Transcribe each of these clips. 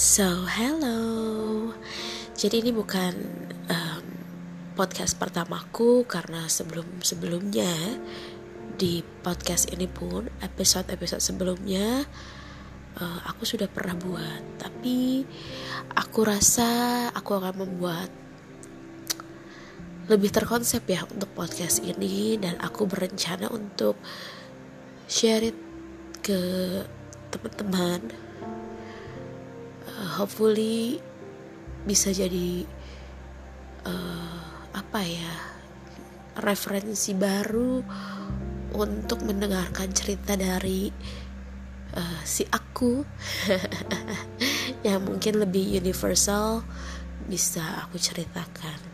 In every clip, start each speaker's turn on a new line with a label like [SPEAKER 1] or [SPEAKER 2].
[SPEAKER 1] So, hello. Jadi ini bukan um, podcast pertamaku karena sebelum-sebelumnya di podcast ini pun episode-episode sebelumnya uh, aku sudah pernah buat, tapi aku rasa aku akan membuat lebih terkonsep ya untuk podcast ini dan aku berencana untuk share it ke teman-teman hopefully bisa jadi uh, apa ya referensi baru untuk mendengarkan cerita dari uh, si aku yang mungkin lebih universal bisa aku ceritakan.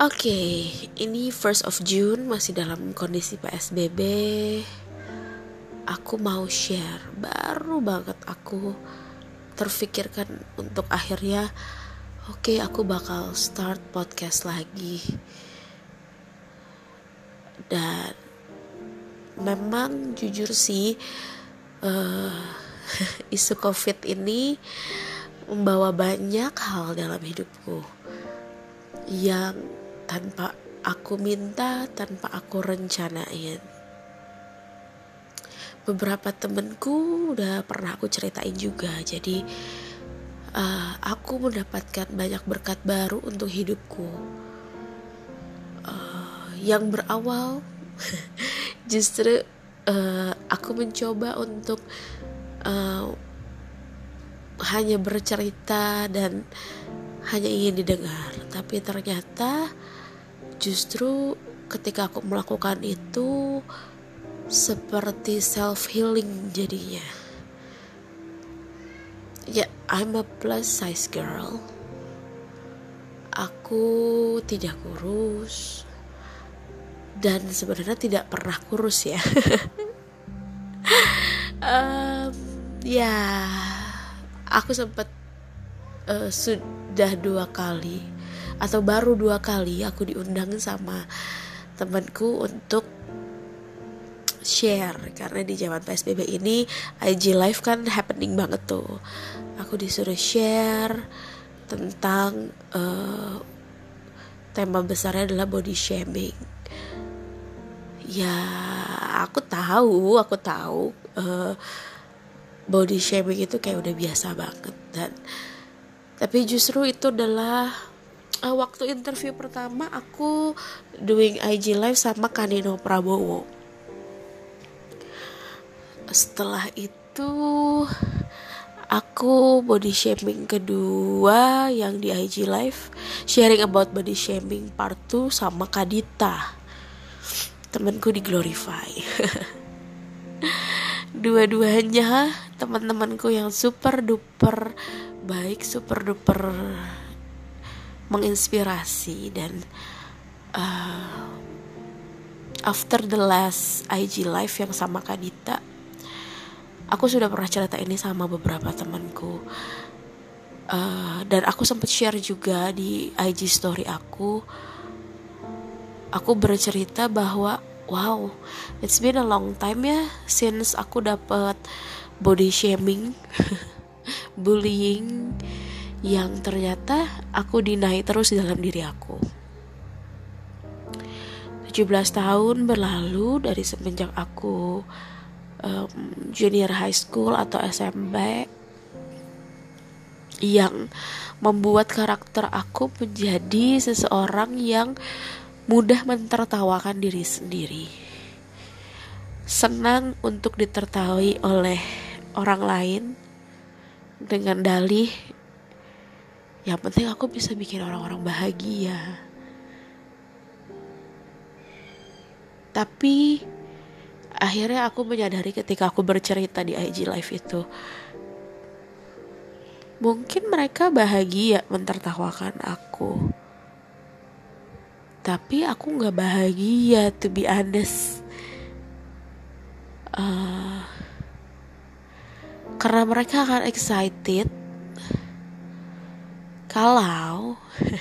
[SPEAKER 1] Oke, okay, ini first of June masih dalam kondisi PSBB aku mau share. Baru banget aku terfikirkan untuk akhirnya oke okay, aku bakal start podcast lagi. Dan memang jujur sih uh, isu covid ini membawa banyak hal dalam hidupku. Yang tanpa aku minta tanpa aku rencanain beberapa temenku udah pernah aku ceritain juga. Jadi uh, aku mendapatkan banyak berkat baru untuk hidupku. Uh, yang berawal justru uh, aku mencoba untuk uh, hanya bercerita dan hanya ingin didengar. Tapi ternyata justru ketika aku melakukan itu seperti self healing jadinya. Ya, yeah, I'm a plus size girl. Aku tidak kurus dan sebenarnya tidak pernah kurus ya. um, ya, aku sempat uh, sudah dua kali atau baru dua kali aku diundang sama temanku untuk share karena di zaman PSBB ini IG live kan happening banget tuh. Aku disuruh share tentang uh, tema besarnya adalah body shaming. Ya, aku tahu, aku tahu uh, body shaming itu kayak udah biasa banget dan tapi justru itu adalah uh, waktu interview pertama aku doing IG live sama Kanino Prabowo setelah itu aku body shaming kedua yang di IG live sharing about body shaming part 2 sama Kadita. Temanku di Glorify. Dua-duanya teman-temanku yang super duper baik super duper menginspirasi dan uh, after the last IG live yang sama Kadita aku sudah pernah cerita ini sama beberapa temanku. Uh, dan aku sempat share juga di IG story aku. Aku bercerita bahwa wow it's been a long time ya since aku dapat body shaming bullying yang ternyata aku dinai terus di dalam diri aku. 17 tahun berlalu dari semenjak aku um, junior high school atau SMP yang membuat karakter aku menjadi seseorang yang mudah mentertawakan diri sendiri. Senang untuk ditertawai oleh orang lain dengan dalih yang penting aku bisa bikin orang-orang bahagia. Tapi akhirnya aku menyadari ketika aku bercerita di IG live itu mungkin mereka bahagia mentertawakan aku. Tapi aku nggak bahagia to be honest. Uh, karena mereka akan excited kalau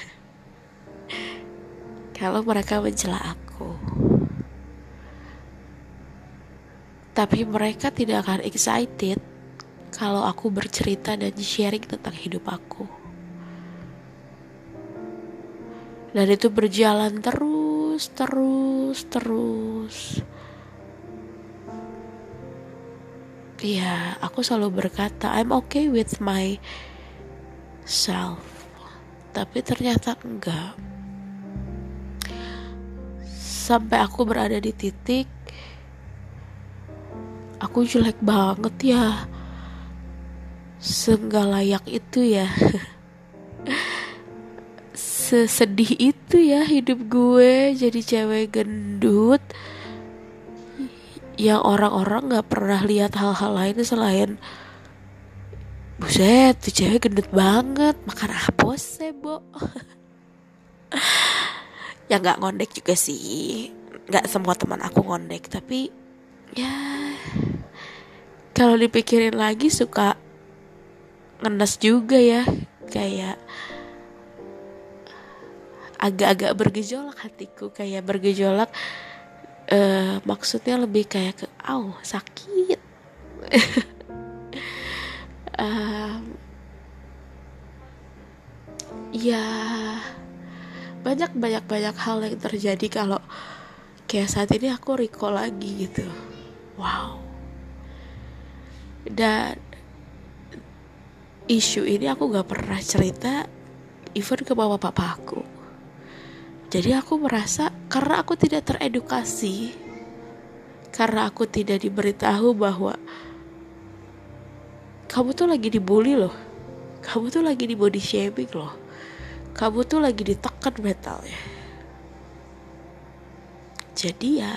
[SPEAKER 1] kalau mereka mencela aku tapi mereka tidak akan excited kalau aku bercerita dan sharing tentang hidup aku. Dan itu berjalan terus, terus, terus. Iya, aku selalu berkata, I'm okay with my self. Tapi ternyata enggak. Sampai aku berada di titik aku jelek banget ya. Seenggak layak itu ya. Sesedih itu ya hidup gue Jadi cewek gendut. Yang orang-orang gak pernah lihat hal-hal lain selain Buset, tuh cewek gendut banget Makan apa sih, Bo? ya gak ngondek juga sih. Gak semua teman aku ngondek Tapi ya kalau dipikirin lagi suka ngenes juga ya kayak agak-agak bergejolak hatiku kayak bergejolak uh, maksudnya lebih kayak ke aw sakit. Uh, ya banyak banyak banyak hal yang terjadi kalau kayak saat ini aku recall lagi gitu wow. Dan isu ini aku gak pernah cerita even ke mama papa aku. Jadi aku merasa karena aku tidak teredukasi karena aku tidak diberitahu bahwa kamu tuh lagi dibully loh. Kamu tuh lagi di body shaming loh. Kamu tuh lagi ditekan mentalnya jadi ya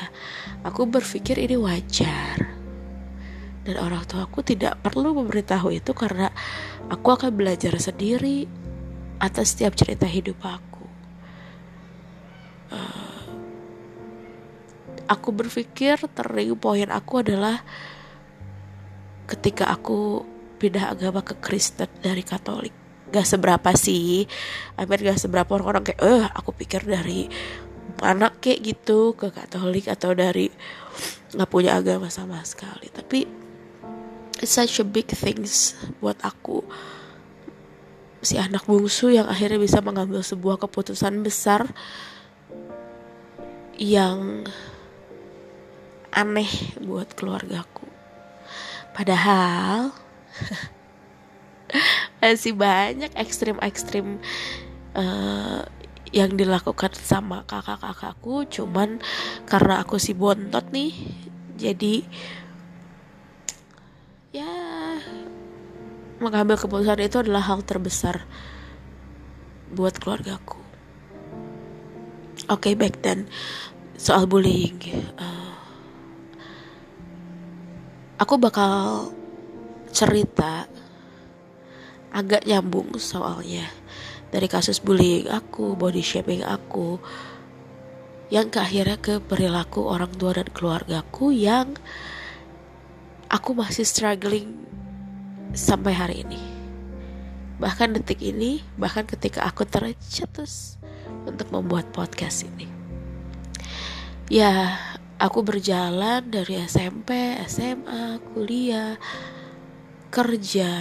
[SPEAKER 1] aku berpikir ini wajar dan orang tua aku tidak perlu memberitahu itu karena aku akan belajar sendiri atas setiap cerita hidup aku. Uh, aku berpikir turning poin aku adalah ketika aku pindah agama ke Kristen dari Katolik. Gak seberapa sih, I gak seberapa orang-orang kayak, eh aku pikir dari anak kayak gitu ke Katolik atau dari nggak punya agama sama sekali. Tapi it's such a big things buat aku si anak bungsu yang akhirnya bisa mengambil sebuah keputusan besar yang aneh buat keluargaku. Padahal masih banyak ekstrim-ekstrim uh, yang dilakukan sama kakak-kakakku, cuman karena aku si bontot nih, jadi ya mengambil keputusan itu adalah hal terbesar buat keluargaku. Oke, okay, back then soal bullying, uh, aku bakal cerita agak nyambung soalnya dari kasus bullying aku, body shaming aku, yang ke akhirnya ke perilaku orang tua dan keluargaku yang aku masih struggling sampai hari ini. Bahkan detik ini, bahkan ketika aku tercetus untuk membuat podcast ini. Ya, aku berjalan dari SMP, SMA, kuliah, kerja,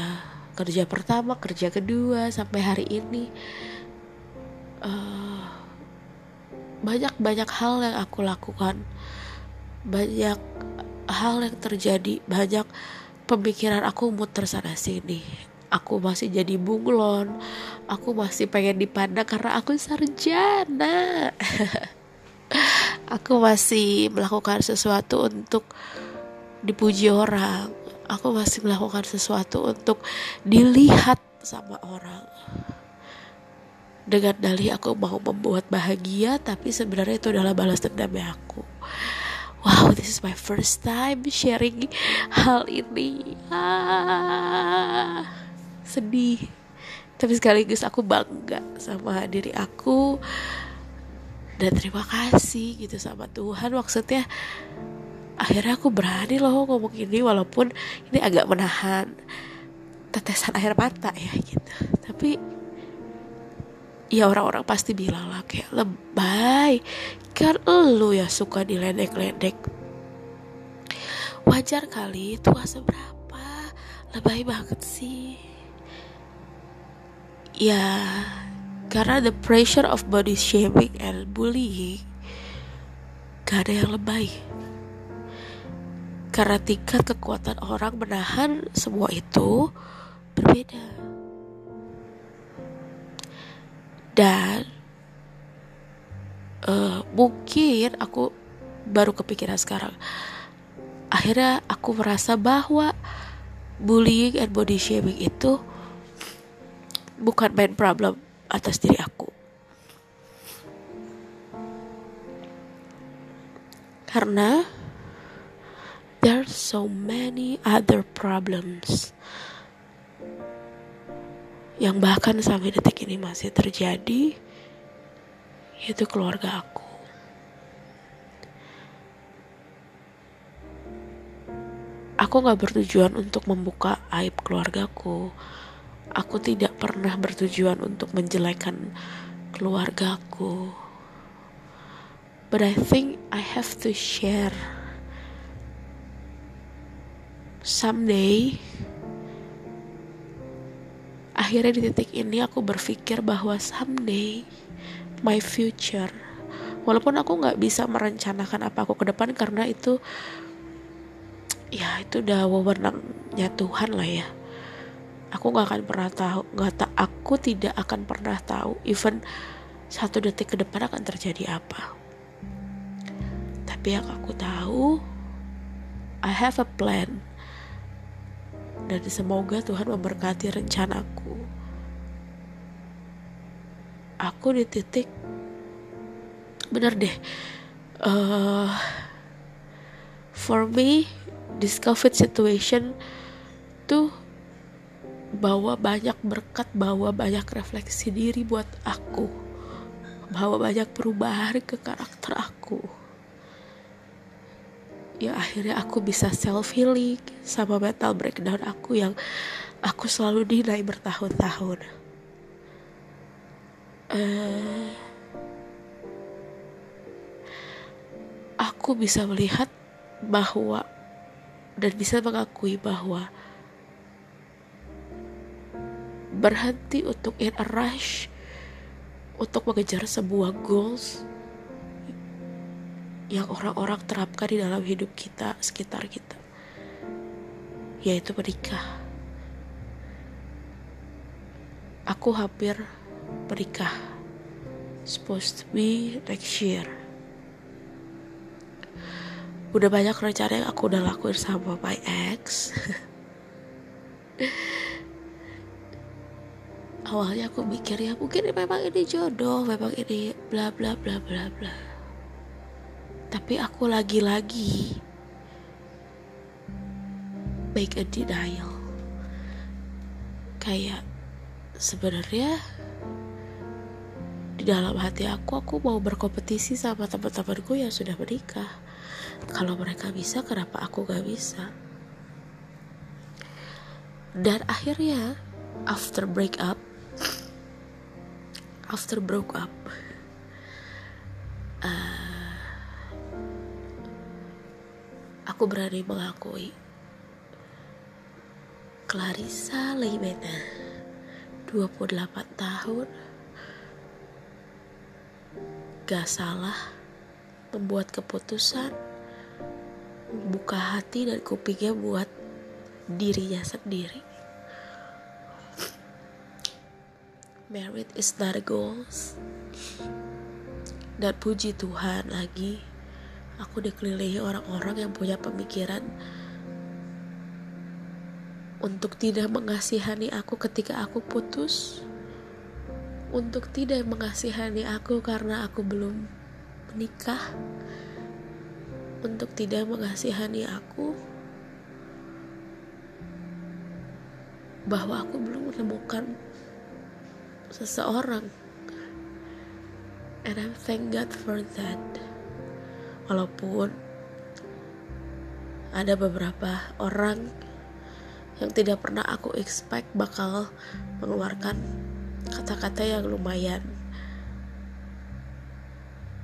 [SPEAKER 1] kerja pertama, kerja kedua sampai hari ini. Uh, banyak-banyak hal yang aku lakukan, banyak hal yang terjadi banyak pemikiran aku muter sana sini. Aku masih jadi bunglon aku masih pengen dipandang karena aku sarjana. Aku masih melakukan sesuatu untuk dipuji orang aku masih melakukan sesuatu untuk dilihat sama orang. Dengan dalih aku mau membuat bahagia tapi sebenarnya itu adalah balas dendamnya aku. Wow this is my first time sharing hal ini. Ah, sedih. Tapi sekaligus aku bangga sama diri aku. Dan terima kasih gitu sama Tuhan. Maksudnya akhirnya aku berani loh ngomong ini walaupun ini agak menahan tetesan air mata ya gitu. Tapi ya orang-orang pasti bilang lah kayak lebay kan lu ya suka diledek-ledek. Wajar kali tua seberapa lebay banget sih. Ya karena the pressure of body shaming and bullying gak ada yang lebay karena tingkat kekuatan orang menahan semua itu berbeda dan uh, mungkin aku baru kepikiran sekarang akhirnya aku merasa bahwa bullying and body shaming itu bukan main problem atas diri aku. Karena there are so many other problems yang bahkan sampai detik ini masih terjadi yaitu keluarga aku. Aku gak bertujuan untuk membuka aib keluargaku. Aku tidak pernah bertujuan untuk menjelekan keluargaku. But I think I have to share. Someday, akhirnya di titik ini aku berpikir bahwa someday my future, walaupun aku nggak bisa merencanakan apa aku ke depan karena itu ya itu udah wewenangnya Tuhan lah ya. Aku nggak akan pernah tahu nggak tak aku tidak akan pernah tahu even satu detik ke depan akan terjadi apa. Tapi yang aku tahu I have a plan dan semoga Tuhan memberkati rencanaku aku di titik bener deh uh, for me this COVID situation tuh bawa banyak berkat, bawa banyak refleksi diri buat aku, bawa banyak perubahan ke karakter aku. Ya akhirnya aku bisa self healing sama mental breakdown aku yang aku selalu dinai bertahun-tahun. Uh, aku bisa melihat bahwa dan bisa mengakui bahwa berhenti untuk in a rush untuk mengejar sebuah goals yang orang-orang terapkan di dalam hidup kita sekitar kita. Yaitu menikah. Aku hampir menikah. Supposed to be next year. Udah banyak rencana yang aku udah lakuin sama my ex. Awalnya aku mikir ya mungkin memang ini jodoh memang ini bla bla bla bla bla tapi aku lagi-lagi. Make a denial kayak sebenarnya di dalam hati aku aku mau berkompetisi sama teman-temanku yang sudah menikah. Kalau mereka bisa, kenapa aku gak bisa? Dan akhirnya, after break up, after broke up, aku berani mengakui Clarissa Leimena 28 tahun gak salah membuat keputusan buka hati dan kupingnya buat dirinya sendiri. Merit is not a goals. Dan puji Tuhan lagi, aku dikelilingi orang-orang yang punya pemikiran untuk tidak mengasihani aku ketika aku putus, untuk tidak mengasihani aku karena aku belum menikah, untuk tidak mengasihani aku bahwa aku belum menemukan seseorang. And I'm thank God for that walaupun ada beberapa orang yang tidak pernah aku expect bakal mengeluarkan kata-kata yang lumayan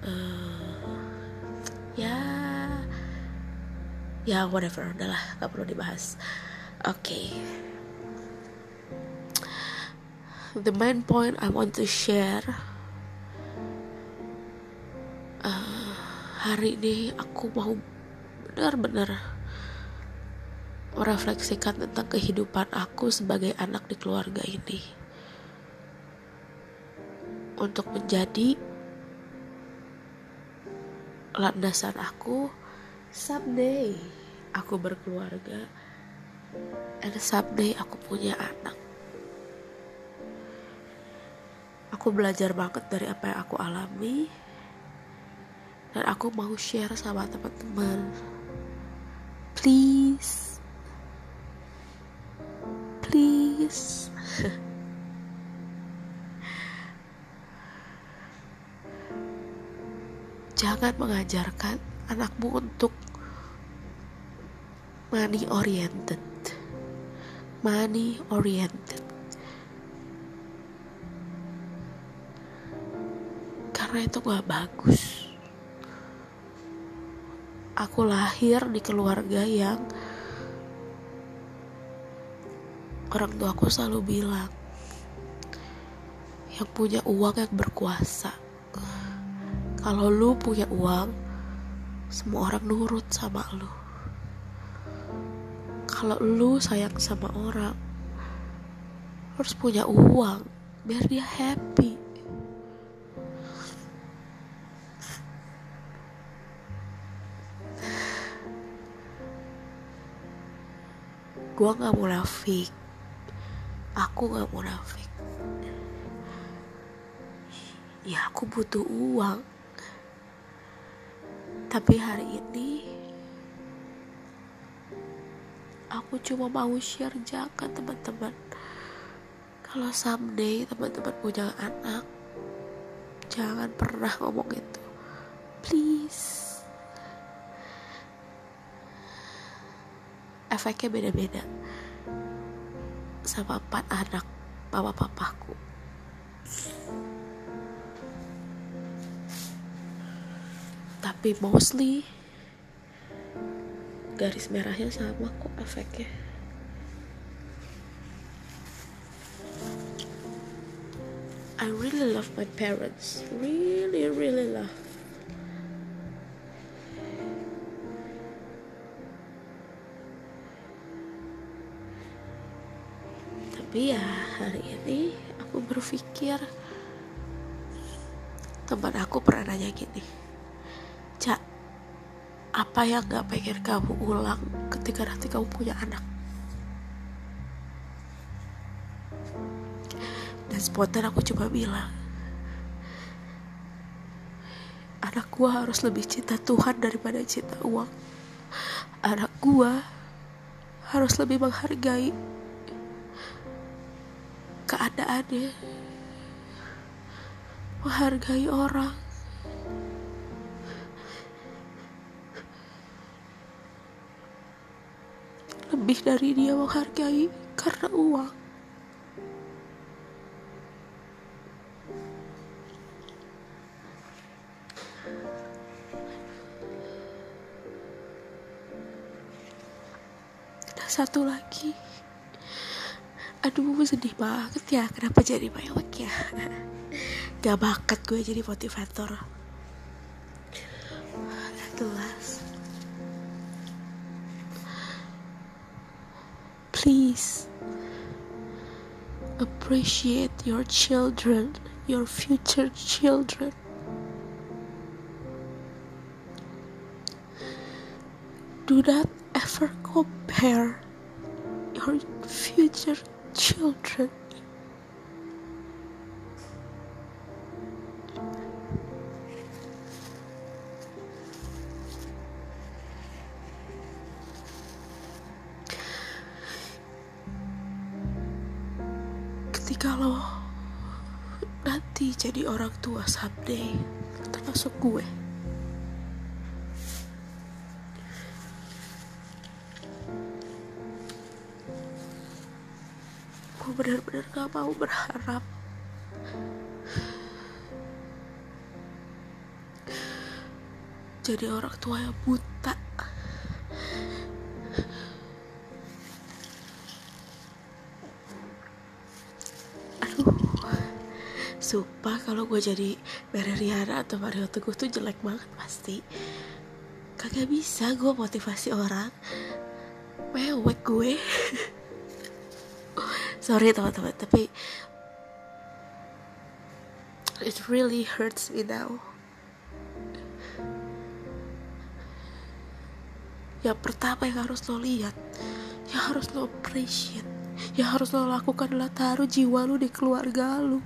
[SPEAKER 1] uh, ya ya whatever udahlah gak perlu dibahas. Okay the main point I want to share hari ini aku mau benar-benar merefleksikan tentang kehidupan aku sebagai anak di keluarga ini. Untuk menjadi landasan aku someday aku berkeluarga and someday aku punya anak. Aku belajar banget dari apa yang aku alami dan aku mau share sama teman-teman. Please. Please. Jangan mengajarkan anakmu untuk money oriented. Money oriented. Karena itu gak bagus aku lahir di keluarga yang orang tua aku selalu bilang yang punya uang yang berkuasa. Kalau lu punya uang semua orang nurut sama lu. Kalau lu sayang sama orang harus punya uang biar dia happy gue gak munafik aku gak munafik ya aku butuh uang. Tapi hari ini aku cuma mau share jangan teman-teman. Kalau someday teman-teman punya anak jangan pernah ngomong itu. Please efeknya beda-beda sama empat anak papa papaku tapi mostly garis merahnya sama kok efeknya. I really love my parents. Really really love tapi ya hari ini aku berpikir teman aku pernah nanya gini Cak apa yang gak pengen kamu ulang ketika nanti kamu punya anak? Dan spontan aku coba bilang anak gua harus lebih cinta Tuhan daripada cinta uang. Anak gua harus lebih menghargai keadaannya menghargai orang. Lebih dari dia menghargai karena uang. Satu lagi aduh sedih banget ya. Kenapa jadi mewek ya? Gak bakat gue jadi motivator. Jelas. Please appreciate your children your future children. Do not ever compare your future children. Ketika lo nanti jadi orang tua someday, termasuk gue. aku benar-benar gak mau berharap. Jadi orang tua yang buta. Aduh sumpah kalau gue jadi Mary Riana atau Mario Teguh tuh jelek banget pasti. Kagak bisa gue motivasi orang. Mewek gue. Sorry teman-teman Tapi It really hurts me now. Yang pertama yang harus lo lihat Yang harus lo appreciate Yang harus lo lakukan adalah taruh jiwa lo di keluarga lo.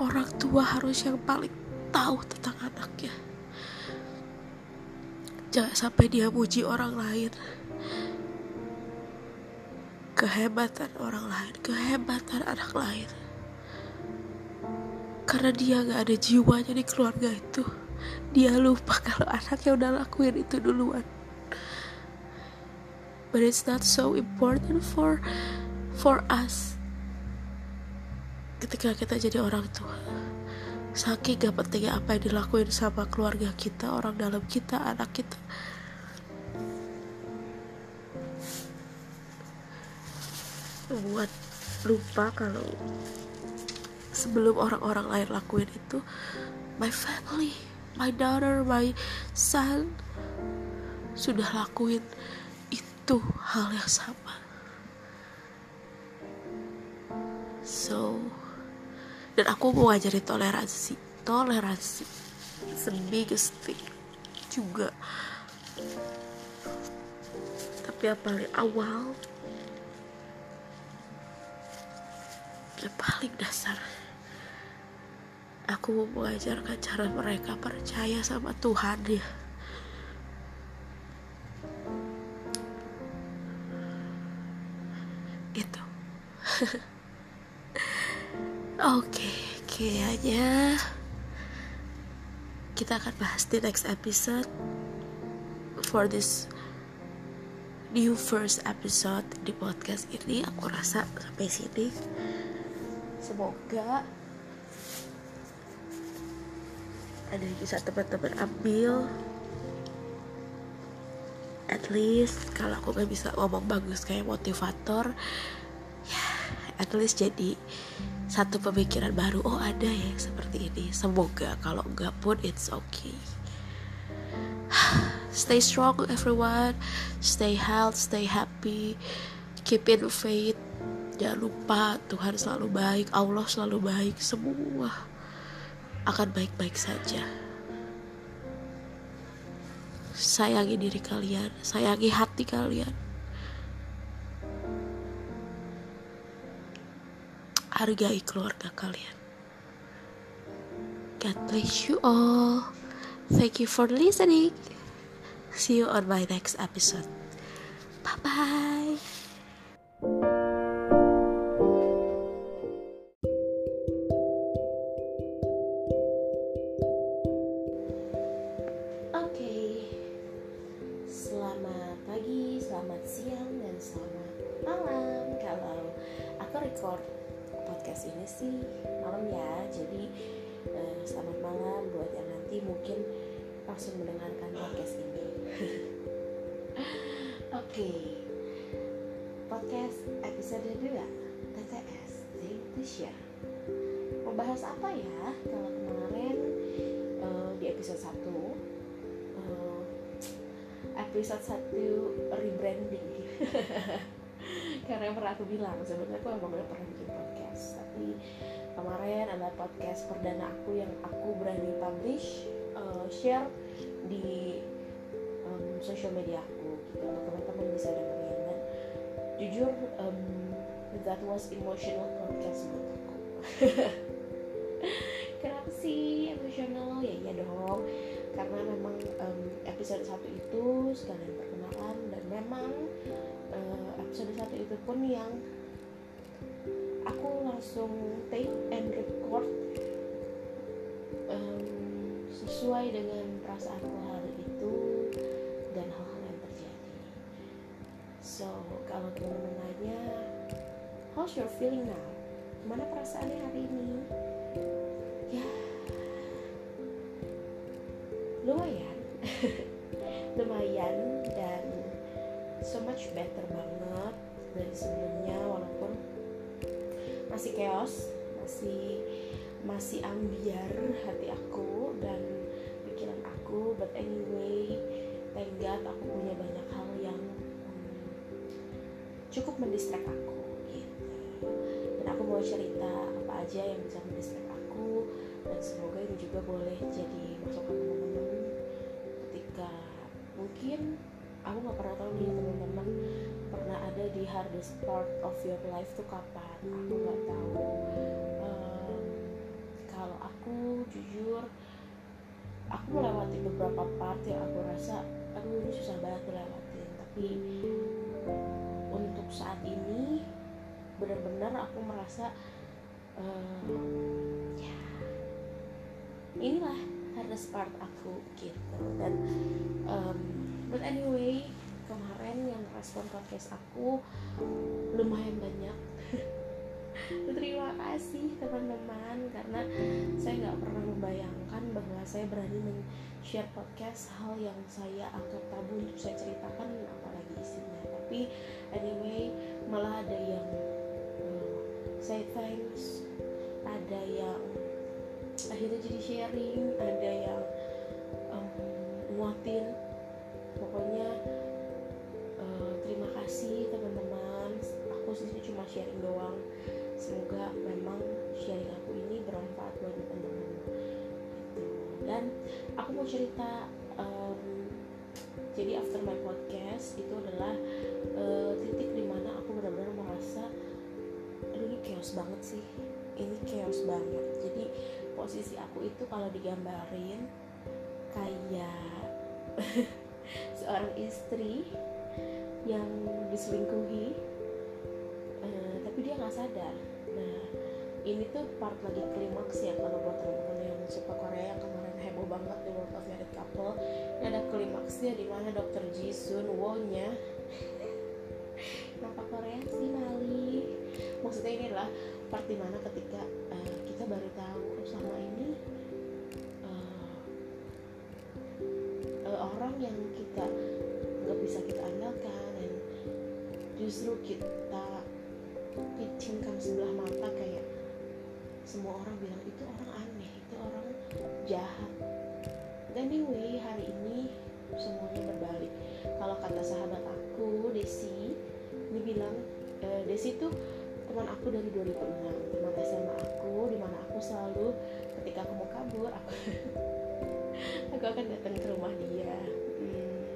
[SPEAKER 1] Orang tua harus yang paling tahu tentang anaknya jangan sampai dia muji orang lain. Kehebatan orang lain kehebatan anak lain. Karena dia gak ada jiwanya di keluarga itu dia lupa kalau anaknya udah lakuin itu duluan. But it's not so important for for us. Ketika kita jadi orang tua saking gak pentingnya apa yang dilakuin sama keluarga kita orang dalam kita anak kita. Buat lupa kalau sebelum orang-orang lain lakuin itu my family my daughter my son sudah lakuin itu hal yang sama. So dan aku mau ngajarin toleransi. Toleransi. It's the biggest thing. Juga. Tapi yang paling awal. Yang paling dasar. Aku mau mengajarkan cara mereka percaya sama Tuhan ya kayaknya kita akan bahas di next episode for this new first episode di podcast ini. Aku rasa sampai sini. Semoga ada yang bisa teman-teman ambil at least kalau aku gak bisa ngomong bagus kayak motivator ya at least jadi satu pemikiran baru oh ada ya seperti ini. Semoga kalau enggak pun it's okay. Stay strong everyone. Stay health stay happy. Keep in faith. Jangan lupa Tuhan selalu baik Allah selalu baik. Semua akan baik-baik saja. Sayangi diri kalian sayangi hati kalian hargai keluarga kalian. God bless you all. Thank you for listening. See you on my next episode. Bye bye. Untuk teman-teman bisa dengerin dan jujur um, that was emotional podcast buat aku kenapa sih emotional ya iya dong karena memang um, episode satu itu sekalian perkenalan dan memang uh, episode satu itu pun yang aku langsung take and record um, sesuai dengan perasaanku hari itu dan hal-hal. So kalau teman-teman nanya, how's your feeling now? Gimana perasaannya hari ini? Ya, lumayan, lumayan dan so much better banget dari sebelumnya walaupun masih chaos masih masih ambiar hati aku dan pikiran aku but anyway thank God aku punya banyak cukup mendistract aku gitu. Dan aku mau cerita apa aja yang bisa mendistract aku dan semoga ini juga boleh jadi masukan teman-teman. Ketika mungkin aku nggak pernah tahu nih teman-teman pernah ada di hardest part of your life tuh kapan aku nggak tahu. Um, kalau aku jujur aku melewati beberapa part yang aku rasa aduh ini susah banget dilewatin tapi saat ini benar-benar aku merasa uh, ya inilah hardest part aku gitu. Dan um, but anyway kemarin yang respon podcast aku lumayan banyak. Terima kasih teman-teman karena saya nggak pernah membayangkan bahwa saya berani men-share podcast hal yang saya anggap tabu untuk saya ceritakan apalagi isinya tapi anyway malah ada yang uh, say thanks ada yang akhirnya jadi sharing ada yang um, pokoknya uh, terima kasih teman-teman. Aku sih cuma sharing doang. Semoga memang sharing aku ini bermanfaat buat teman-teman. Gitu. Dan aku mau cerita um, jadi after my podcast itu adalah uh, titik di mana aku benar-benar merasa aduh ini chaos banget sih. Ini chaos banget. Jadi posisi aku itu kalau digambarin kayak seorang istri yang diselingkuhi uh, tapi dia nggak sadar. Nah ini tuh part lagi klimaks ya kalau buat teman-teman yang suka Korea yang kemarin heboh banget di World of Married Couple. Ini ada klimaksnya di mana Dr. Jisoo Woo nya kenapa Korea sih Mali. Maksudnya ini adalah part di mana ketika uh, kita baru tahu sama ini uh, uh, orang yang kita nggak bisa kita andalkan dan justru kita picingkan sebelah mata kayak semua orang bilang itu orang aneh itu orang jahat. Dan anyway hari ini semuanya berbalik kalau kata sahabat aku Desi dia bilang e, Desi tuh teman aku dari 2006 teman SMA aku di mana aku selalu ketika aku mau kabur aku aku akan datang ke rumah dia. Hmm,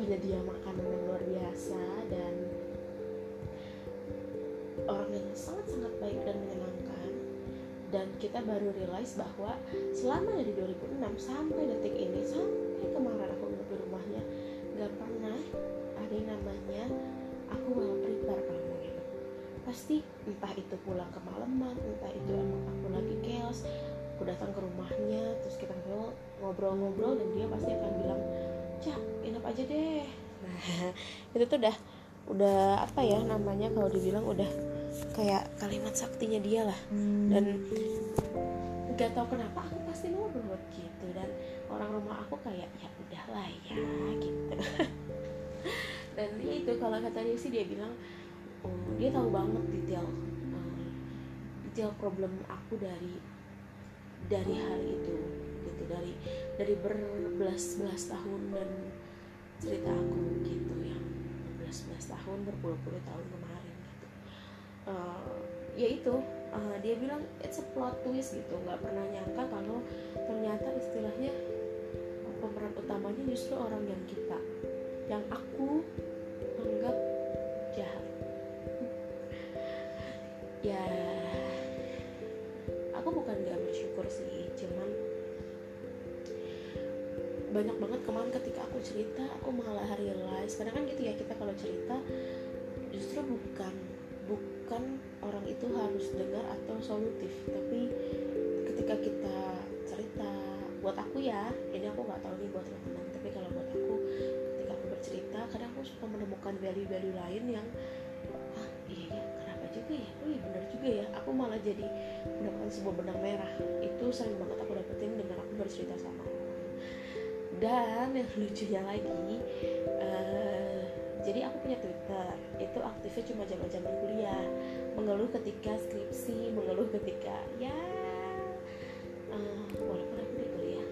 [SPEAKER 1] penyedia makanan yang luar biasa dan orang yang sangat-sangat baik dan menyenangkan. Dan kita baru realize bahwa selama dari 2006 sampai detik ini sampai kemarin pasti entah itu pulang ke malaman entah itu emang aku lagi chaos aku datang ke rumahnya terus kita ngobrol-ngobrol dan dia pasti akan bilang cak inap aja deh. Nah itu tuh udah udah apa ya namanya kalau dibilang udah kayak kalimat saktinya dia lah. Dan nggak tahu kenapa aku pasti nurut gitu dan orang rumah aku kayak ya udahlah ya gitu. Dan itu kalau kata dia sih dia bilang oh dia tahu banget detail um, detail problem aku dari dari hari itu gitu. Dari dari berbelas-belas tahun dan cerita aku gitu yang berbelas-belas tahun berpuluh-puluh tahun kemarin gitu. Uh, ya itu uh, dia bilang it's a plot twist gitu. Nggak pernah nyangka kalau ternyata istilahnya pemeran utamanya justru orang yang kita yang aku anggap jahat ya aku bukan gak bersyukur sih cuman banyak banget kemarin ketika aku cerita aku malah realize karena kan gitu ya kita kalau cerita justru bukan bukan orang itu harus dengar atau solutif tapi ketika kita cerita buat aku ya ini aku nggak tahu nih buat teman-teman tapi kalau buat aku ketika aku bercerita kadang aku suka menemukan value-value lain yang juga ya? Oh iya benar juga ya. Aku malah jadi mendapatkan sebuah benang merah. Itu sering banget aku dapetin dengan aku bercerita sama orang. Dan yang lucunya lagi uh, jadi aku punya Twitter. Itu aktifnya cuma zaman zaman kuliah. Mengeluh ketika skripsi mengeluh ketika ya uh, walaupun aku di kuliah.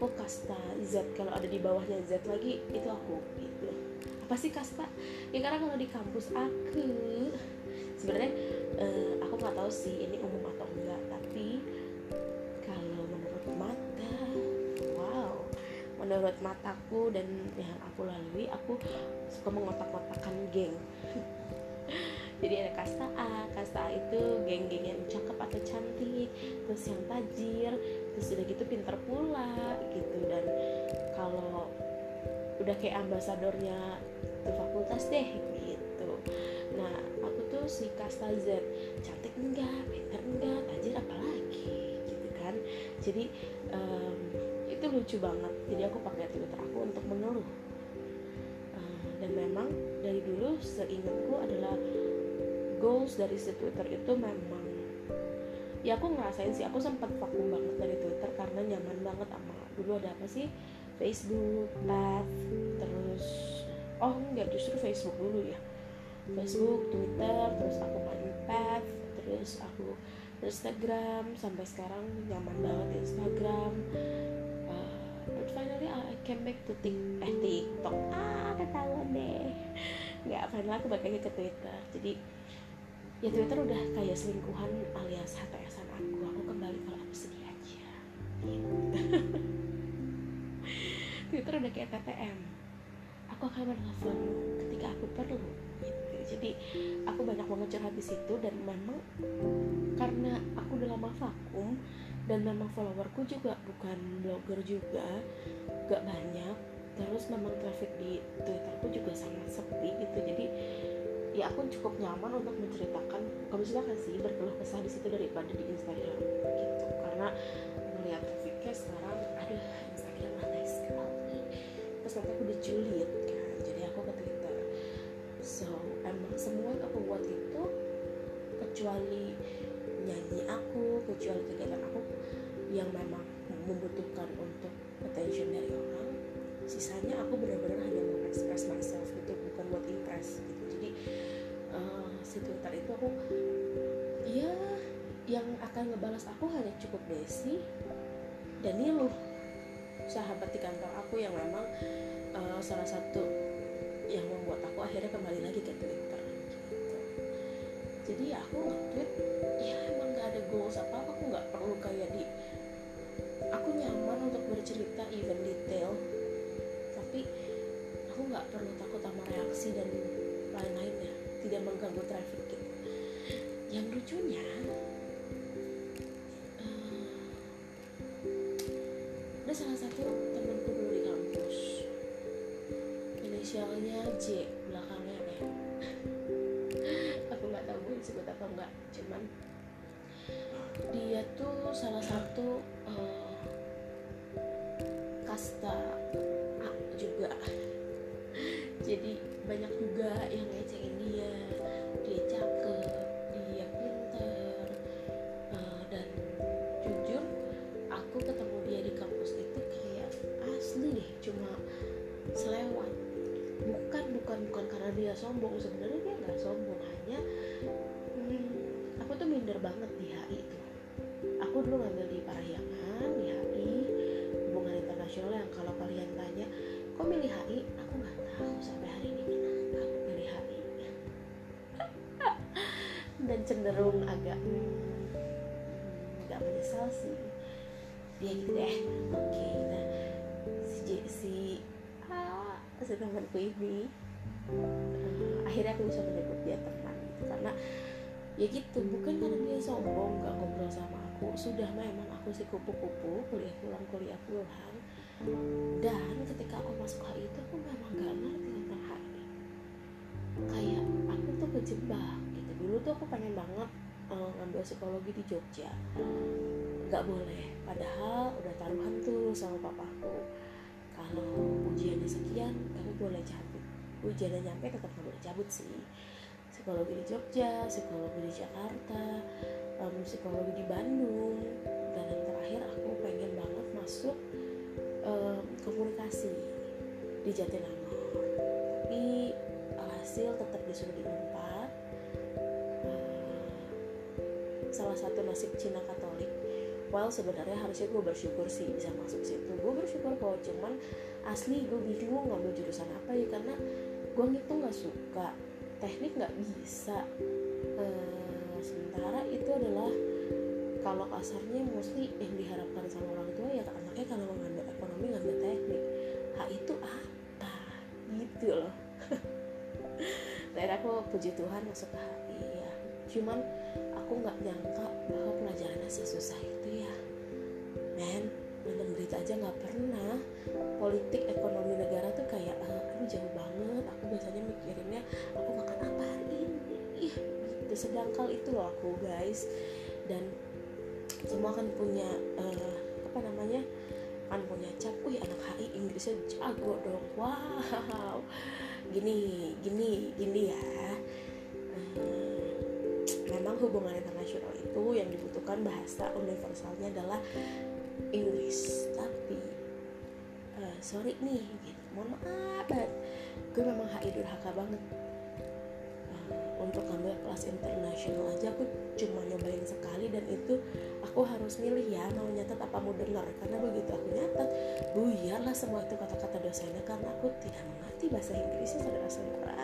[SPEAKER 1] Aku kasta Z kalau ada di bawahnya Z lagi itu aku gitu apa sih kasta ya karena kalau di kampus aku sebenarnya uh, aku nggak tahu sih ini umum atau enggak tapi kalau menurut mata wow. Menurut mataku dan yang aku lalui aku suka mengotak-ngotakan geng. Jadi ada kasta A kasta A itu geng-geng yang cakep atau cantik terus yang tajir terus udah gitu pinter pula gitu. Dan kalau udah kayak ambasadornya itu fakultas deh gitu. Nah aku tuh si kasta Z cantik enggak? Pinter enggak? Tajir apalagi? Gitu kan. Jadi um, itu lucu banget. Jadi aku pakai twitter aku untuk mengeluh. Uh, dan memang dari dulu seingatku adalah goals dari si Twitter itu memang ya aku ngerasain sih aku sempat vakum banget dari Twitter karena nyaman banget sama dulu ada apa sih Facebook, Path, terus oh enggak justru Facebook dulu ya. Facebook, Twitter, terus aku main Path, terus aku Instagram sampai sekarang nyaman banget Instagram. Uh, but finally I came back to tik eh TikTok. Ah ketahuan deh. Nggak finally aku balik lagi ke Twitter. Jadi ya Twitter udah kayak selingkuhan alias HTSan aku. Aku kembali kalau aku sedih aja. Gitu. Twitter udah kayak TTM aku akan menelpon ketika aku perlu gitu. Jadi aku banyak banget curhat di situ dan memang karena aku udah lama vakum dan memang followerku juga bukan blogger juga gak banyak terus memang traffic di Twitterku juga sangat sepi gitu. Jadi ya aku cukup nyaman untuk menceritakan kamu silakan sih berkeluh kesah di situ daripada di Instagram gitu. Karena melihat trafficnya sekarang ada Instagram mana sekali nanti aku julid kan. Jadi aku ke Twitter. So emang semua yang aku buat itu kecuali nyanyi aku kecuali kegiatan aku yang memang membutuhkan untuk attention dari orang sisanya aku benar-benar hanya express myself gitu bukan buat impress gitu. Jadi uh, si Twitter itu aku ya yang akan ngebalas aku hanya cukup Desi dan Nilu sahabat di kantor aku yang memang uh, salah satu yang membuat aku akhirnya kembali lagi ke Twitter gitu. jadi ya aku nge-tweet ya emang gak ada goals apa apa aku nggak perlu kayak di aku nyaman untuk bercerita even detail tapi aku nggak perlu takut sama reaksi dan lain-lainnya tidak mengganggu traffic gitu yang lucunya ada salah satu temanku dulu di kampus. Inisialnya J belakangnya E. Aku nggak tahu gue disebut apa enggak cuman dia tuh salah satu uh, kasta ya gitu bukan karena dia sombong nggak ngobrol sama aku. Sudah memang aku sih kupu-kupu kuliah pulang kuliah pulang. Dan ketika aku masuk HI itu aku memang gak ngerti tentang HI kayak aku tuh kejebak gitu. Dulu tuh aku pengen banget uh, ngambil psikologi di Jogja. Nggak boleh. Padahal udah taruhan tuh sama papaku. Kalau ujiannya sekian kamu boleh cabut. Ujiannya nyampe tetap nggak boleh cabut sih psikologi di Jogja psikologi di Jakarta um, psikologi di Bandung. Dan yang terakhir aku pengen banget masuk um, komunikasi di Jatinangor. Tapi alhasil tetap disuruh diumpat uh, salah satu nasib Cina Katolik. Well sebenarnya harusnya gue bersyukur sih bisa masuk situ. Gue bersyukur kok cuman asli gue bingung ngambil jurusan apa ya karena gue ngitung nggak suka teknik nggak bisa. Uh, sementara itu adalah kalau kasarnya mostly yang diharapkan sama orang tua ya anaknya kalau ngambil ekonomi ngambil teknik. Hak itu apa? Gitu loh. Dan aku puji Tuhan masuk ke HI ya. Cuman aku nggak nyangka bahwa pelajarannya sesusah itu ya. Men nonton berita aja nggak pernah. Politik ekonomi negara tuh kayak uh, aduh jauh banget. Aku biasanya mikirinnya aku sedangkal itu loh aku guys. Dan semua kan punya uh, apa namanya kan punya cap. Wih anak HI Inggrisnya jago dong. Wow. Gini gini gini ya. Uh, memang hubungan internasional itu yang dibutuhkan bahasa universalnya adalah Inggris. Tapi uh, sorry nih gitu. mohon maaf gue memang HI durhaka banget untuk ngambil kelas internasional aja aku cuma nyobain sekali dan itu aku harus milih ya mau nyatet apa mau dengar karena begitu aku nyatet buyarlah semua itu kata-kata dosennya karena aku tidak mengerti bahasa Inggrisnya saudara-saudara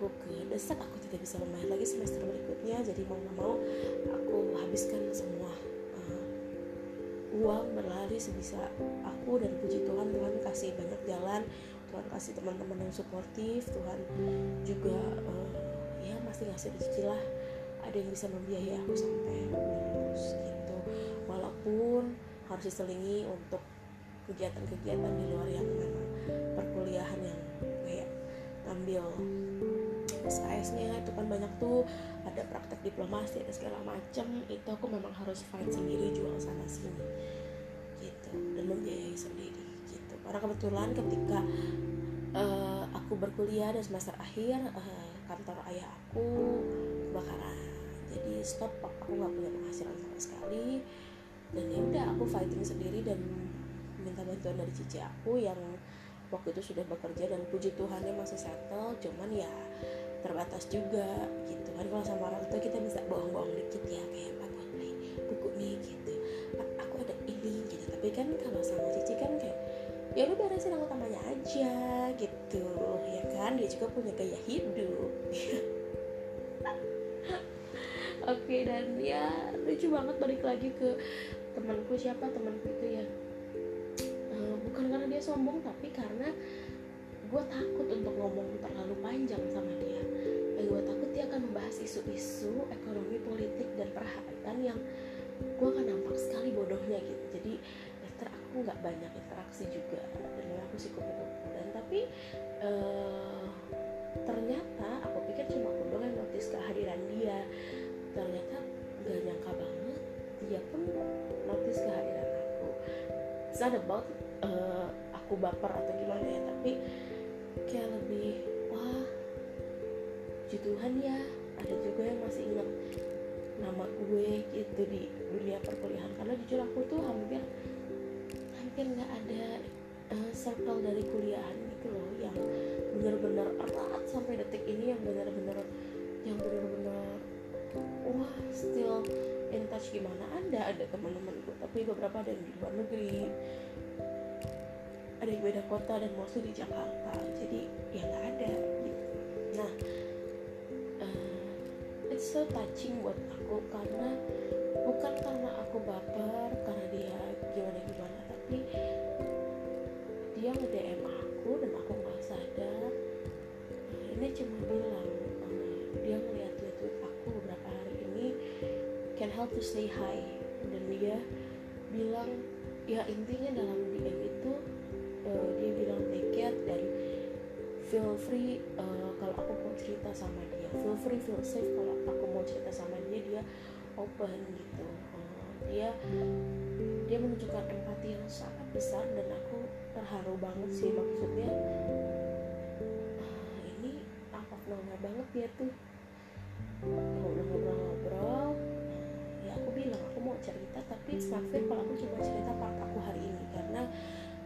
[SPEAKER 1] aku kedesak aku tidak bisa membayar lagi semester berikutnya jadi mau nggak mau aku habiskan semua uh, uang berlari sebisa aku dan puji Tuhan Tuhan kasih banyak jalan Tuhan kasih teman-teman yang suportif Tuhan juga uh, ya masih ngasih rezeki lah ada yang bisa membiayai aku sampai lulus gitu. Walaupun harus diselingi untuk kegiatan-kegiatan di luar yang memang perkuliahan yang kayak ngambil SKS-nya itu kan banyak tuh ada praktek diplomasi dan segala macem itu aku memang harus fight sendiri jual sana sini gitu dan membiayai sendiri gitu. Karena kebetulan ketika uh, aku berkuliah dan semester akhir uh, kantor ayah aku kebakaran jadi stop aku nggak punya penghasilan sama sekali dan ya udah aku fighting sendiri dan minta bantuan dari cici aku yang waktu itu sudah bekerja dan puji Tuhan dia masih settle cuman ya terbatas juga gitu. Kan kalau sama orang tua kita bisa bohong-bohong dikit ya kayak buat beli buku nih gitu. Aku ada ini gitu. Tapi kan kalau sama cici kan kayak ya lu beresin aku tamanya aja gitu. Ya kan? Dia juga punya gaya hidup. Oke dan ya lucu banget balik lagi ke temanku. Siapa temanku itu ya? Uh, bukan karena dia sombong tapi karena gue takut untuk ngomong terlalu panjang sama dia. Yang gue takut dia akan membahas isu-isu ekonomi politik dan perhatian yang gue akan nampak sekali bodohnya gitu. Jadi later aku nggak banyak interaksi juga dan aku sih kupu dan tapi uh, ternyata aku pikir cuma aku doang yang notice kehadiran dia. Ternyata gak nyangka banget dia pun notice kehadiran aku. It's not about uh, aku baper atau gimana ya tapi kayak lebih wah puji Tuhan ya. Ada juga yang masih ingat nama gue gitu di dunia perkuliahan. Karena jujur aku tuh hampir hampir nggak ada uh, circle dari kuliahan gitu loh yang bener-bener erat sampai detik ini yang bener-bener yang bener-bener wah still in touch. Gimana? Ada ada teman-temanku tapi beberapa ada yang di luar negeri ada yang beda kota dan mostly di Jakarta. Jadi ya nggak ada gitu. Nah uh, it's so touching buat aku karena bukan karena aku baper karena dia gimana gimana tapi dia nge DM aku dan aku nggak sadar. Ini cuma bilang dia ngeliat tweet aku beberapa hari ini can help to say hi dan dia bilang ya intinya dalam DM dan feel free uh, kalau aku mau cerita sama dia feel free feel safe kalau aku mau cerita sama dia dia open gitu. Uh, dia dia menunjukkan empati yang sangat besar dan aku terharu banget sih maksudnya uh, ini apa nama banget dia tuh? Ngobrol-ngobrol-ngobrol ya aku bilang aku mau cerita tapi it's not fair kalau aku cuma cerita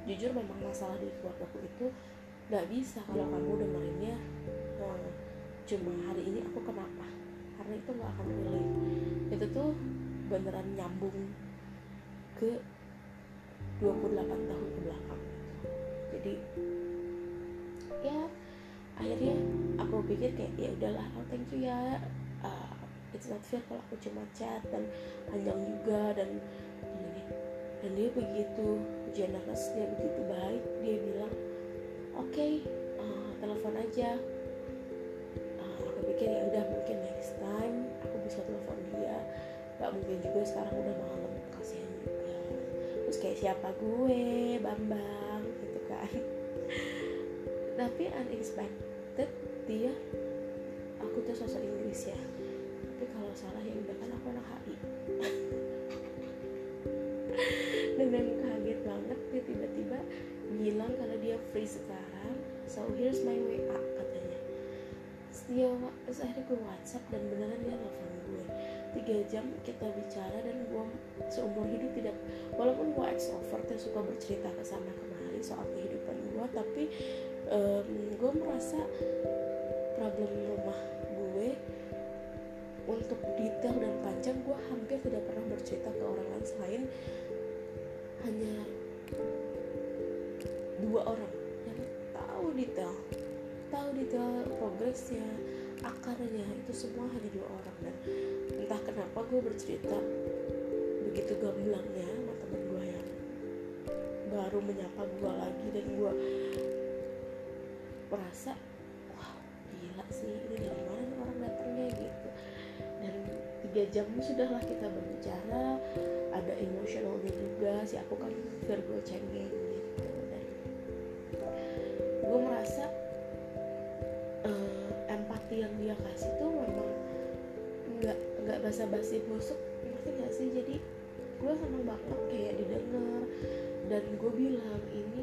[SPEAKER 1] jujur memang masalah di keluarga aku itu nggak bisa kalau kamu dengerinnya hmm, cuma hari ini aku kenapa? Karena itu nggak akan relate. Itu tuh beneran nyambung ke 28 tahun ke belakang. Jadi ya akhirnya aku pikir kayak ya udahlah oh thank you ya uh, it's not fair kalau aku cuma chat dan panjang juga dan dan dia begitu generous dia begitu baik dia bilang oke okay, uh, telepon aja. Uh, aku pikir ya udah mungkin next time aku bisa telepon dia. Gak mungkin juga sekarang udah malam kasihan juga. Terus kayak siapa gue? Bambang gitu kan. Tapi unexpected dia aku tuh sosok Inggris ya. Tapi kalau salah ya udah kan aku anak HI dan yang kaget banget dia tiba-tiba bilang kalau dia free sekarang. So here's my WA katanya. Terus dia terus akhirnya gue WhatsApp dan beneran dia nelfon gue tiga jam kita bicara dan gue seumur hidup tidak walaupun gue extrovert yang suka bercerita ke sana kemari soal kehidupan gue tapi um, gue merasa problem rumah untuk detail dan panjang gue hampir tidak pernah bercerita ke orang lain selain hanya dua orang yang tahu detail tahu detail progresnya akarnya itu semua hanya dua orang. Dan entah kenapa gue bercerita begitu gamblangnya sama temen gue yang baru menyapa gue lagi dan gue merasa wah gila sih tiga jam sudahlah kita berbicara. Ada emosionalnya juga sih aku kan Virgo cengeng gitu. Gue merasa uh, empati yang dia kasih tuh memang nggak nggak basa-basi busuk ngerti gak sih? Jadi gue seneng banget kayak didengar. Dan gue bilang ini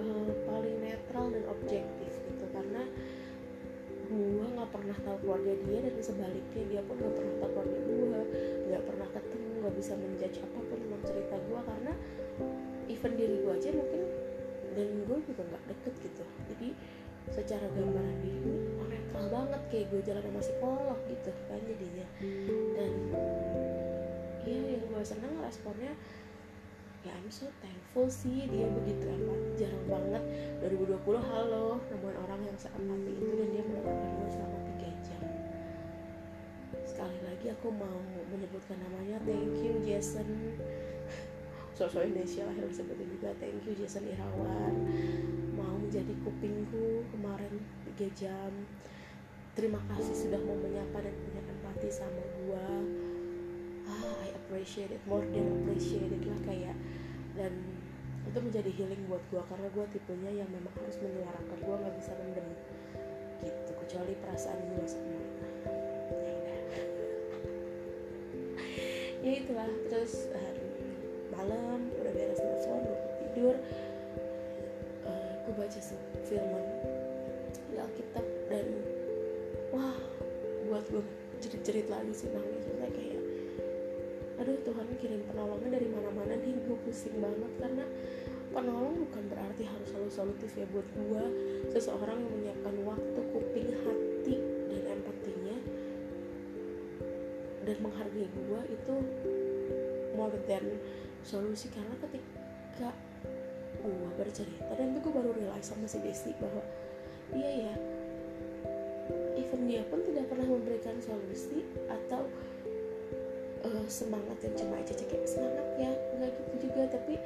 [SPEAKER 1] uh, paling netral dan objektif gitu. Karena pernah tahu keluarga dia dan sebaliknya dia pun nggak pernah tahu keluarga gue nggak pernah ketemu nggak bisa menjudge apa pun tentang cerita gue karena even diri gue aja mungkin dan gue juga nggak deket gitu. Jadi secara gambaran diri oh netral banget kayak gue jalan sama psikolog gitu kan jadinya. Dan iya yang gue seneng responnya ya I'm so thankful sih dia begitu empat jarang banget. 2020 halo nemuin orang yang seempati itu dan dia mendengarkan gue selama 3 jam sekali lagi aku mau menyebutkan namanya. Thank you Jason. Sosok Indonesia lah yang sebutin juga. Thank you Jason Irawan. Mau menjadi kupingku kemarin 3 jam. Terima kasih sudah mau menyapa dan punya empati sama gua. Ah I appreciate it more than appreciate it lah kayak. Dan itu menjadi healing buat gua karena gua tipenya yang memang harus menyuarakan. Gua nggak bisa mendem gitu kecuali perasaan gua sama ya itulah terus um, malam udah beres telepon gue tidur. Uh, gue baca firman di Alkitab dan wah buat gue jerit-jerit lagi sih nangis karena kayak aduh Tuhan kirim penolongnya dari mana-mana nih gue pusing banget. Karena penolong bukan berarti harus selalu solutif ya buat gue seseorang yang menyiapkan waktu kuping hati dan menghargai gue itu more than solusi. Karena ketika gue bercerita dan itu gue baru realize sama si Desi bahwa iya ya even dia pun tidak pernah memberikan solusi atau uh, semangat yang cuma aja kayak semangat ya nggak gitu juga. Tapi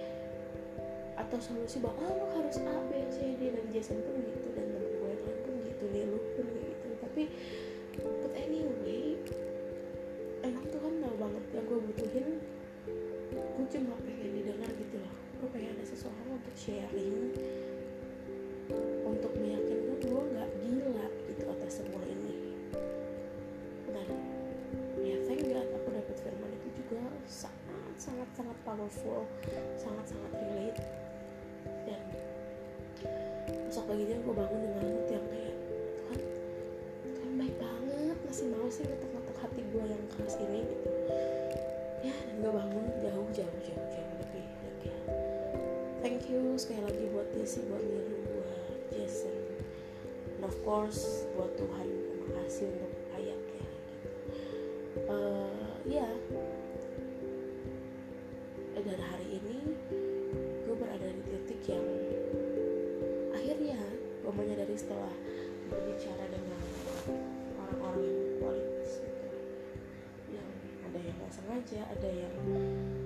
[SPEAKER 1] atau solusi bahwa oh, lo harus A B C D dan Jason pun gitu gue cuma pengen didengar gitu loh. Gue pengen ada seseorang untuk sharing. Untuk meyakinkan gue nggak gila gitu atas semua ini. Dan ya thank God aku dapat firman itu juga sangat sangat sangat powerful sangat sangat relate. Dan besok paginya gue bangun dengan mood yang kayak Tuhan Tuhan baik banget masih mau sih ngetok hati gue yang keras ini lagi buat Miru buat Jason. And of course buat Tuhan terima kasih untuk ayatnya. Uh, ya dan hari ini gue berada di titik yang akhirnya gue menyadari setelah berbicara dengan orang-orang politis gitu. Yang ada yang nggak sengaja ada yang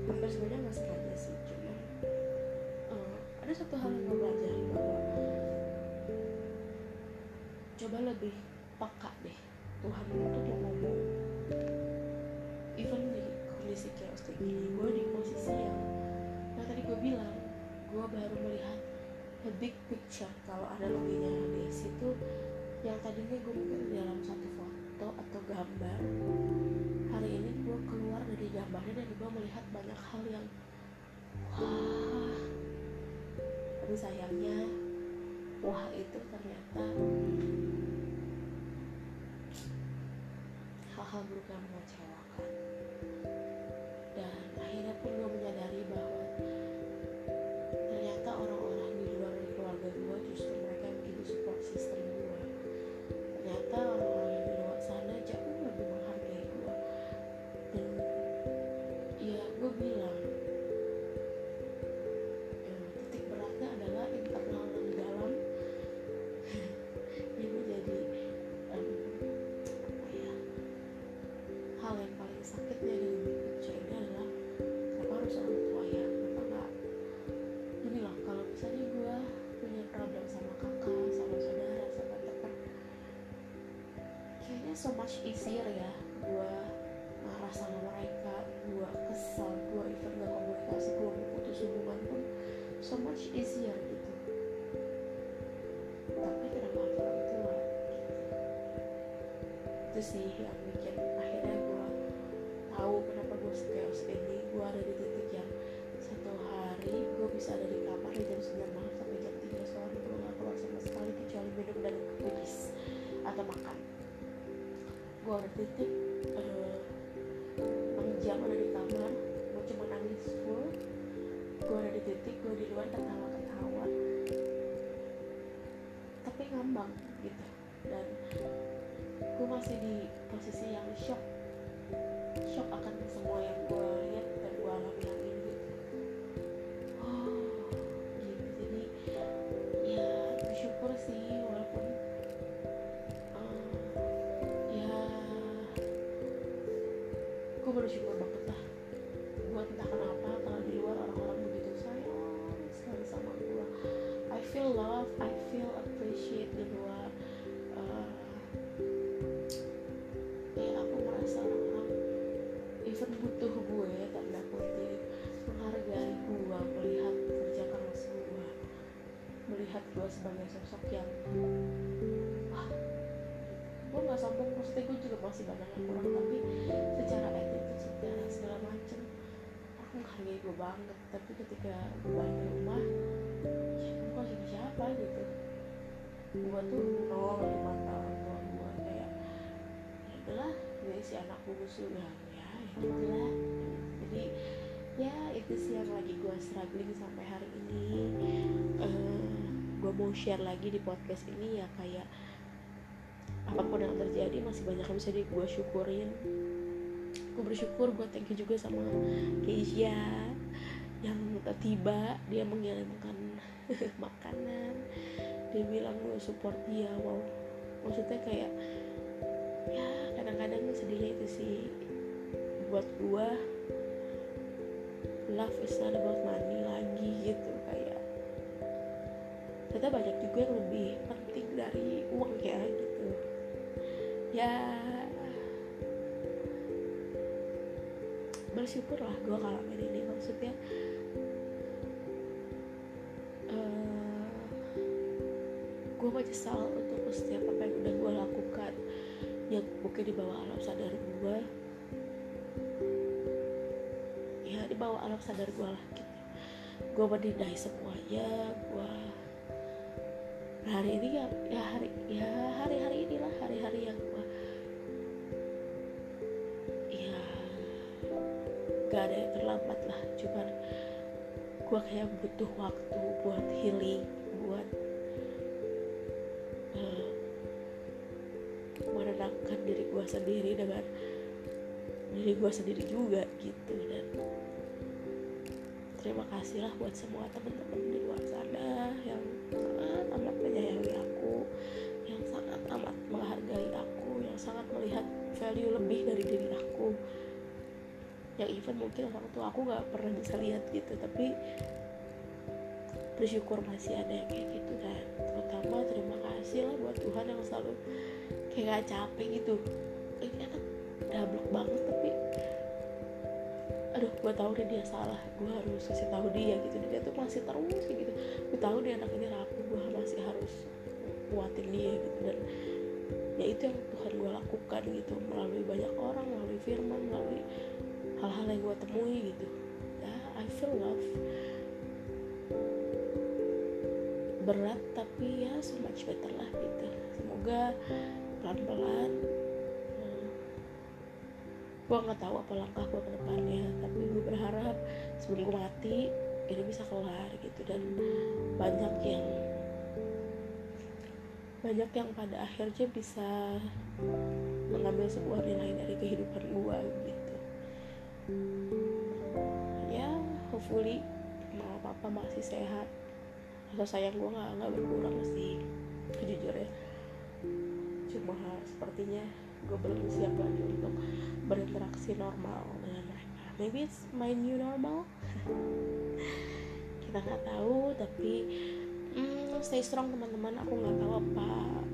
[SPEAKER 1] hampir sebenarnya nggak sengaja sih ada satu hal yang gue pelajari bahwa coba lebih peka deh. Tuhan itu tuh ngomong even di kondisi chaos kayak gini gue di posisi yang nah tadi gue bilang gue baru melihat the big picture kalau ada loginya di situ yang tadinya gue mungkin dalam satu foto atau gambar hari ini gue keluar dari gambarnya dan gue melihat banyak hal yang wah tapi sayangnya wah itu ternyata hal-hal buruk yang mengecewakan ada titik eh, 6 jam ada di kamar gue cuma nangis full. Gue ada di titik gue di luar ketawa-ketawa tapi ngambang gitu. Dan gue masih di posisi yang shock. Shock akan semua yang gue lihat dan gue alami sebagai sosok yang wah gue nggak sombong maksudnya gue juga masih banyak yang kurang tapi secara attitude secara segala macem aku menghargai gue banget. Tapi ketika gue balik ke rumah ya gue jadi siapa gitu? Gue tuh nol di mata orang tua gue kayak ya udahlah gue si anak bungsu ya ya gitu lah jadi ya itu sih yang lagi gue struggling sampai hari ini gue mau share lagi di podcast ini ya kayak apa pun yang terjadi masih banyak yang bisa di gue syukurin. Gue bersyukur gue thank you juga sama Keisha yang tiba dia mengirimkan makanan. Dia bilang lu support dia wow. Maksudnya kayak ya kadang-kadang sedihnya itu sih. Buat gue love is not about money bersyukur lah gue ngalamin ini maksudnya eh, gue menyesal untuk setiap apa yang udah gue lakukan. Yang mungkin di bawah alam sadar gue ya di bawah alam sadar gue lah gitu. Gue menindai semuanya gue hari ini ya ya hari ya hari-hari inilah hari-hari yang terlambat lah cuman gue kayak butuh waktu buat healing buat uh, menenangkan diri gue sendiri dengan diri gue sendiri juga gitu. Dan terima kasih lah buat semua teman-teman di luar sana yang sangat amat menyayangi aku yang sangat amat menghargai aku yang sangat melihat value lebih dari diri aku yang even mungkin orang tua aku nggak pernah bisa lihat gitu tapi bersyukur masih ada yang kayak gitu dan terutama terima kasih lah buat Tuhan yang selalu kayak gak capek gitu. Ini anak dablek banget tapi aduh gue tahu deh dia salah gue harus kasih tahu dia gitu. Dia tuh masih terus kayak gitu. Gue tahu dia anak ini rapuh gue masih harus kuatin dia gitu. Dan ya itu yang Tuhan gue lakukan gitu melalui banyak orang yang gue temui gitu. Ya I feel love. Berat tapi ya so much better lah gitu. Semoga pelan-pelan hmm, gue nggak tahu apa langkah gue ke depannya tapi gue berharap sebelum gue mati ini bisa kelar gitu. Dan banyak yang banyak yang pada akhirnya bisa mengambil sebuah nilai dari kehidupan gue gitu hopefully mau apa apa masih sehat. Rasa sayang gue nggak nggak berkurang sih jujur ya cuma sepertinya gue belum siap lagi untuk berinteraksi normal dengan mereka. Maybe it's my new normal. Kita nggak tahu tapi hmm, stay strong teman-teman. Aku nggak tahu apa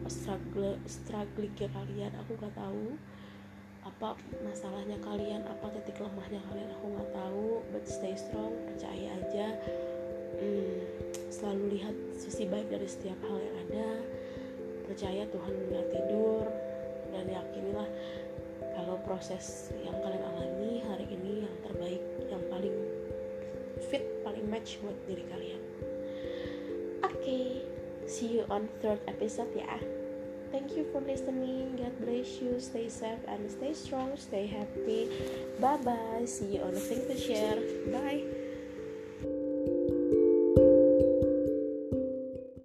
[SPEAKER 1] struggle struggling kalian. Aku nggak tahu apa masalahnya kalian apa titik lemahnya kalian aku nggak tahu but stay strong percaya aja. Hmm, selalu lihat sisi baik dari setiap hal yang ada. Percaya Tuhan nggak tidur dan yakinilah kalau proses yang kalian alami hari ini yang terbaik yang paling fit paling match buat diri kalian. Oke okay, see you on third episode ya Thank you for listening. God bless you. Stay safe and stay strong. Stay happy. Bye bye. See you on the thing to share. Bye.